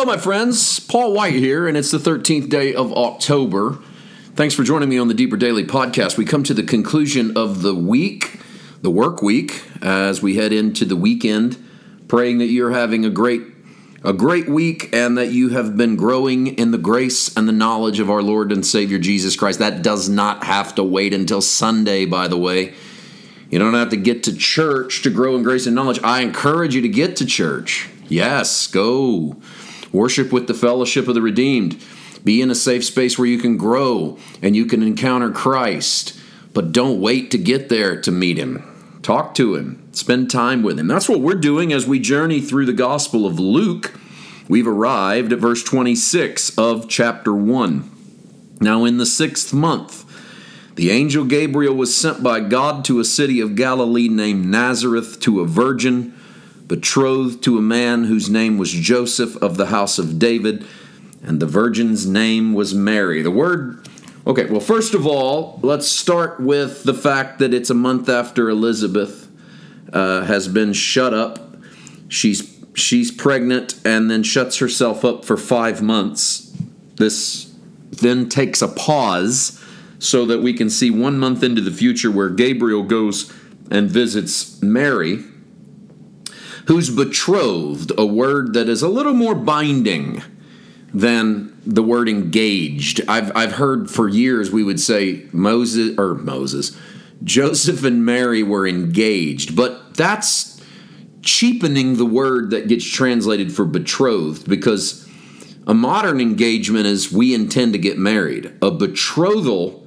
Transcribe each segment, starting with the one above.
Hello, my friends. Paul White here, and it's the 13th day of October. Thanks for joining me on the Deeper Daily podcast. We come to the conclusion of the week, the work week, as we head into the weekend, praying that you're having a great a great week and that you have been growing in the grace and the knowledge of our Lord and Savior Jesus Christ. That does not have to wait until Sunday, by the way. You don't have to get to church to grow in grace and knowledge. I encourage you to get to church. Yes, go. Worship with the fellowship of the redeemed. Be in a safe space where you can grow and you can encounter Christ. But don't wait to get there to meet Him. Talk to Him, spend time with Him. That's what we're doing as we journey through the Gospel of Luke. We've arrived at verse 26 of chapter 1. Now, in the sixth month, the angel Gabriel was sent by God to a city of Galilee named Nazareth to a virgin betrothed to a man whose name was Joseph of the house of David, and the virgin's name was Mary. The word, okay, well, first of all, let's start with the fact that it's a month after Elizabeth uh, has been shut up. She's she's pregnant and then shuts herself up for five months. This then takes a pause so that we can see one month into the future where Gabriel goes and visits Mary who's betrothed, a word that is a little more binding than the word engaged. I've, I've heard for years we would say Moses, or Moses, Joseph and Mary were engaged, but that's cheapening the word that gets translated for betrothed because a modern engagement is we intend to get married. A betrothal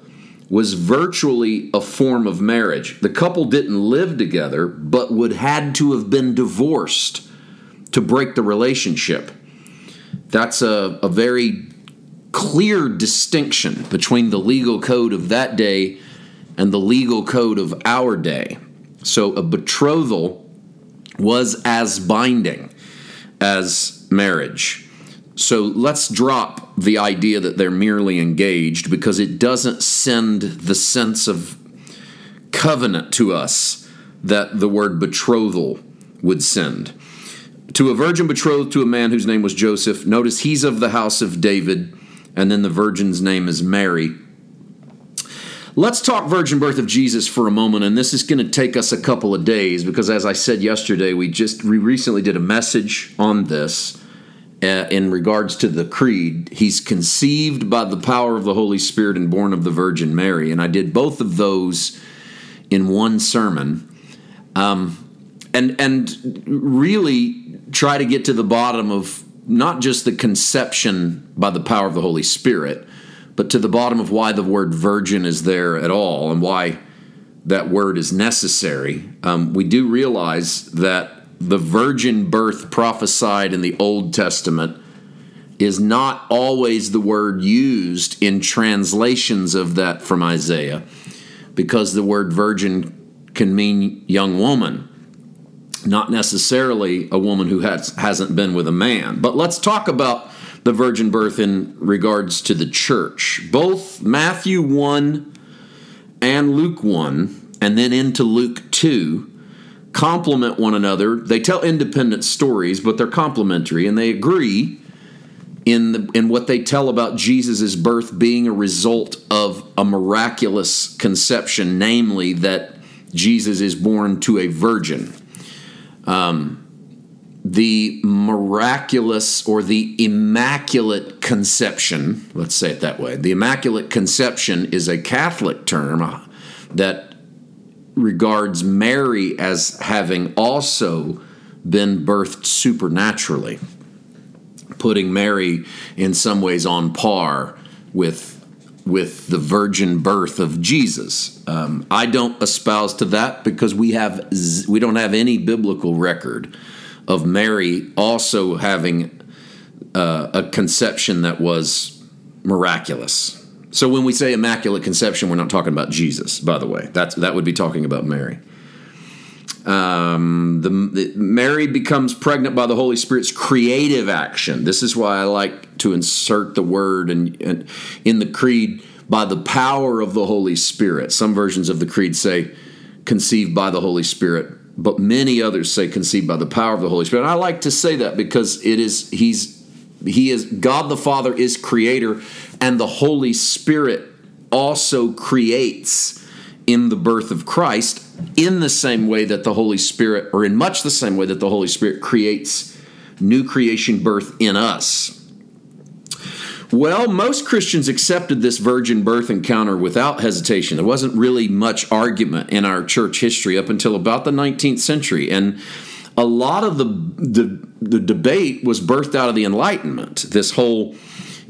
was virtually a form of marriage. The couple didn't live together, but would had to have been divorced to break the relationship. That's a, a very clear distinction between the legal code of that day and the legal code of our day. So a betrothal was as binding as marriage. So let's drop the idea that they're merely engaged because it doesn't send the sense of covenant to us that the word betrothal would send. To a virgin betrothed to a man whose name was Joseph, notice he's of the house of David, and then the virgin's name is Mary. Let's talk virgin birth of Jesus for a moment, and this is going to take us a couple of days because, as I said yesterday, we just we recently did a message on this uh, in regards to the creed, he's conceived by the power of the Holy Spirit and born of the Virgin Mary. And I did both of those in one sermon. Um, and, and really try to get to the bottom of not just the conception by the power of the Holy Spirit, but to the bottom of why the word virgin is there at all and why that word is necessary. Um, we do realize that the virgin birth prophesied in the Old Testament is not always the word used in translations of that from Isaiah, because the word virgin can mean young woman, not necessarily a woman who has, hasn't been with a man. But let's talk about the virgin birth in regards to the church. Both Matthew 1 and Luke 1, and then into Luke 2, complement one another. They tell independent stories, but they're complementary, and they agree in the, in what they tell about Jesus' birth being a result of a miraculous conception, namely that Jesus is born to a virgin. Um, the miraculous or the immaculate conception, let's say it that way, the immaculate conception is a Catholic term that regards Mary as having also been birthed supernaturally, putting Mary in some ways on par with with the virgin birth of Jesus. Um, I don't espouse to that because we have we don't have any biblical record of Mary also having uh, a conception that was miraculous. So when we say immaculate conception, we're not talking about Jesus, by the way. That's that would be talking about Mary. Um, the, the, Mary becomes pregnant by the Holy Spirit's creative action. This is why I like to insert the word and in, in, the creed by the power of the Holy Spirit. Some versions of the creed say conceived by the Holy Spirit, but many others say conceived by the power of the Holy Spirit. And I like to say that because it is he's he is God the Father is creator and the Holy Spirit also creates in the birth of Christ in the same way that the Holy Spirit or in much the same way that the Holy Spirit creates new creation birth in us. Well, most Christians accepted this virgin birth encounter without hesitation. There wasn't really much argument in our church history up until about the 19th century. And a lot of the, the, the debate was birthed out of the Enlightenment. This whole,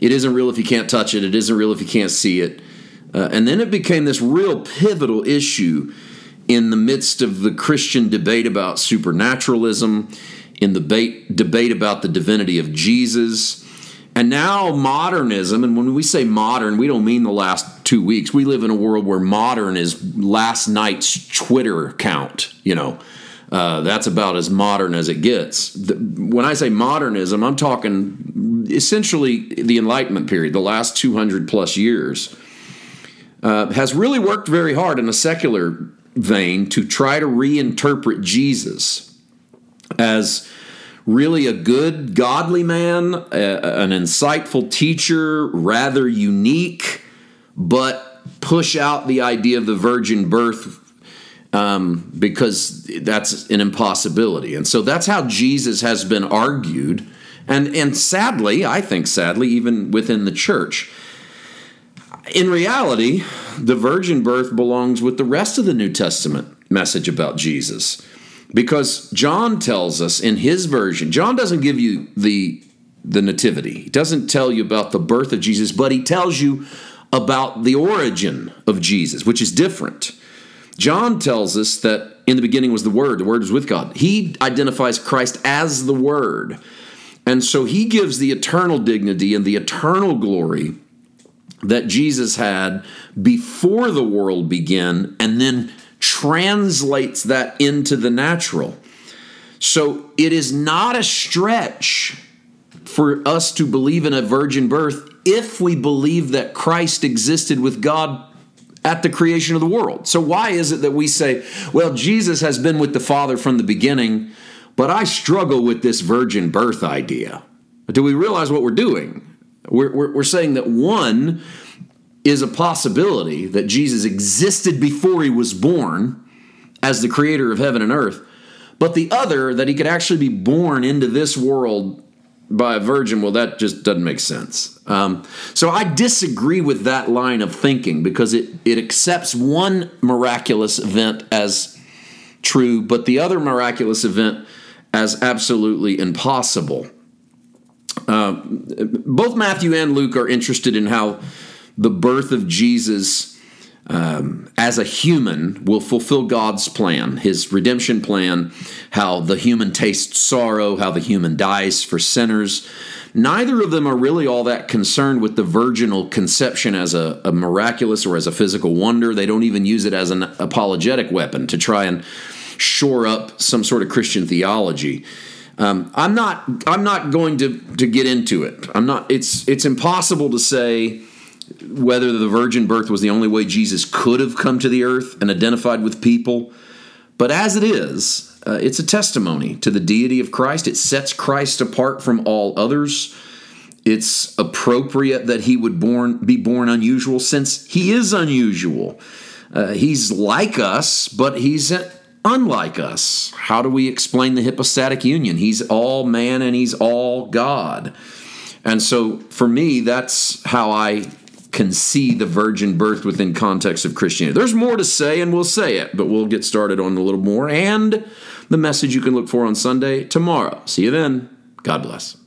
it isn't real if you can't touch it, it isn't real if you can't see it. Uh, and then it became this real pivotal issue in the midst of the Christian debate about supernaturalism, in the debate, debate about the divinity of Jesus and now modernism, and when we say modern, we don't mean the last two weeks. We live in a world where modern is last night's Twitter count, You know, uh, that's about as modern as it gets. The, when I say modernism, I'm talking essentially the Enlightenment period, the last 200 plus years, uh, has really worked very hard in a secular vein to try to reinterpret Jesus as really a good, godly man, a, an insightful teacher, rather unique, but push out the idea of the virgin birth um, because that's an impossibility. And so that's how Jesus has been argued. And, and sadly, I think sadly, even within the church. In reality, the virgin birth belongs with the rest of the New Testament message about Jesus. Because John tells us in his version, John doesn't give you the the nativity. He doesn't tell you about the birth of Jesus, but he tells you about the origin of Jesus, which is different. John tells us that in the beginning was the Word, the Word was with God. He identifies Christ as the Word. And so he gives the eternal dignity and the eternal glory that Jesus had before the world began and then translates that into the natural. So it is not a stretch for us to believe in a virgin birth if we believe that Christ existed with God at the creation of the world. So, why is it that we say, well, Jesus has been with the Father from the beginning, but I struggle with this virgin birth idea? Do we realize what we're doing? We're, we're, we're saying that one, is a possibility that Jesus existed before he was born as the creator of heaven and earth, but the other, that he could actually be born into this world by a virgin, well, that just doesn't make sense. Um, so I disagree with that line of thinking because it, it accepts one miraculous event as true, but the other miraculous event as absolutely impossible. Uh, both Matthew and Luke are interested in how the birth of Jesus um, as a human will fulfill God's plan, his redemption plan, how the human tastes sorrow, how the human dies for sinners. Neither of them are really all that concerned with the virginal conception as a, a miraculous or as a physical wonder. They don't even use it as an apologetic weapon to try and shore up some sort of Christian theology. Um, I'm not. I'm not going to to get into it. I'm not. It's it's impossible to say whether the virgin birth was the only way Jesus could have come to the earth and identified with people. But as it is, uh, it's a testimony to the deity of Christ. It sets Christ apart from all others. It's appropriate that he would born, be born unusual since he is unusual. Uh, he's like us, but he's unlike us. How do we explain the hypostatic union? He's all man and he's all God. And so for me, that's how I can see the virgin birth within context of Christianity. There's more to say, and we'll say it, but we'll get started on a little more and the message you can look for on Sunday tomorrow. See you then. God bless.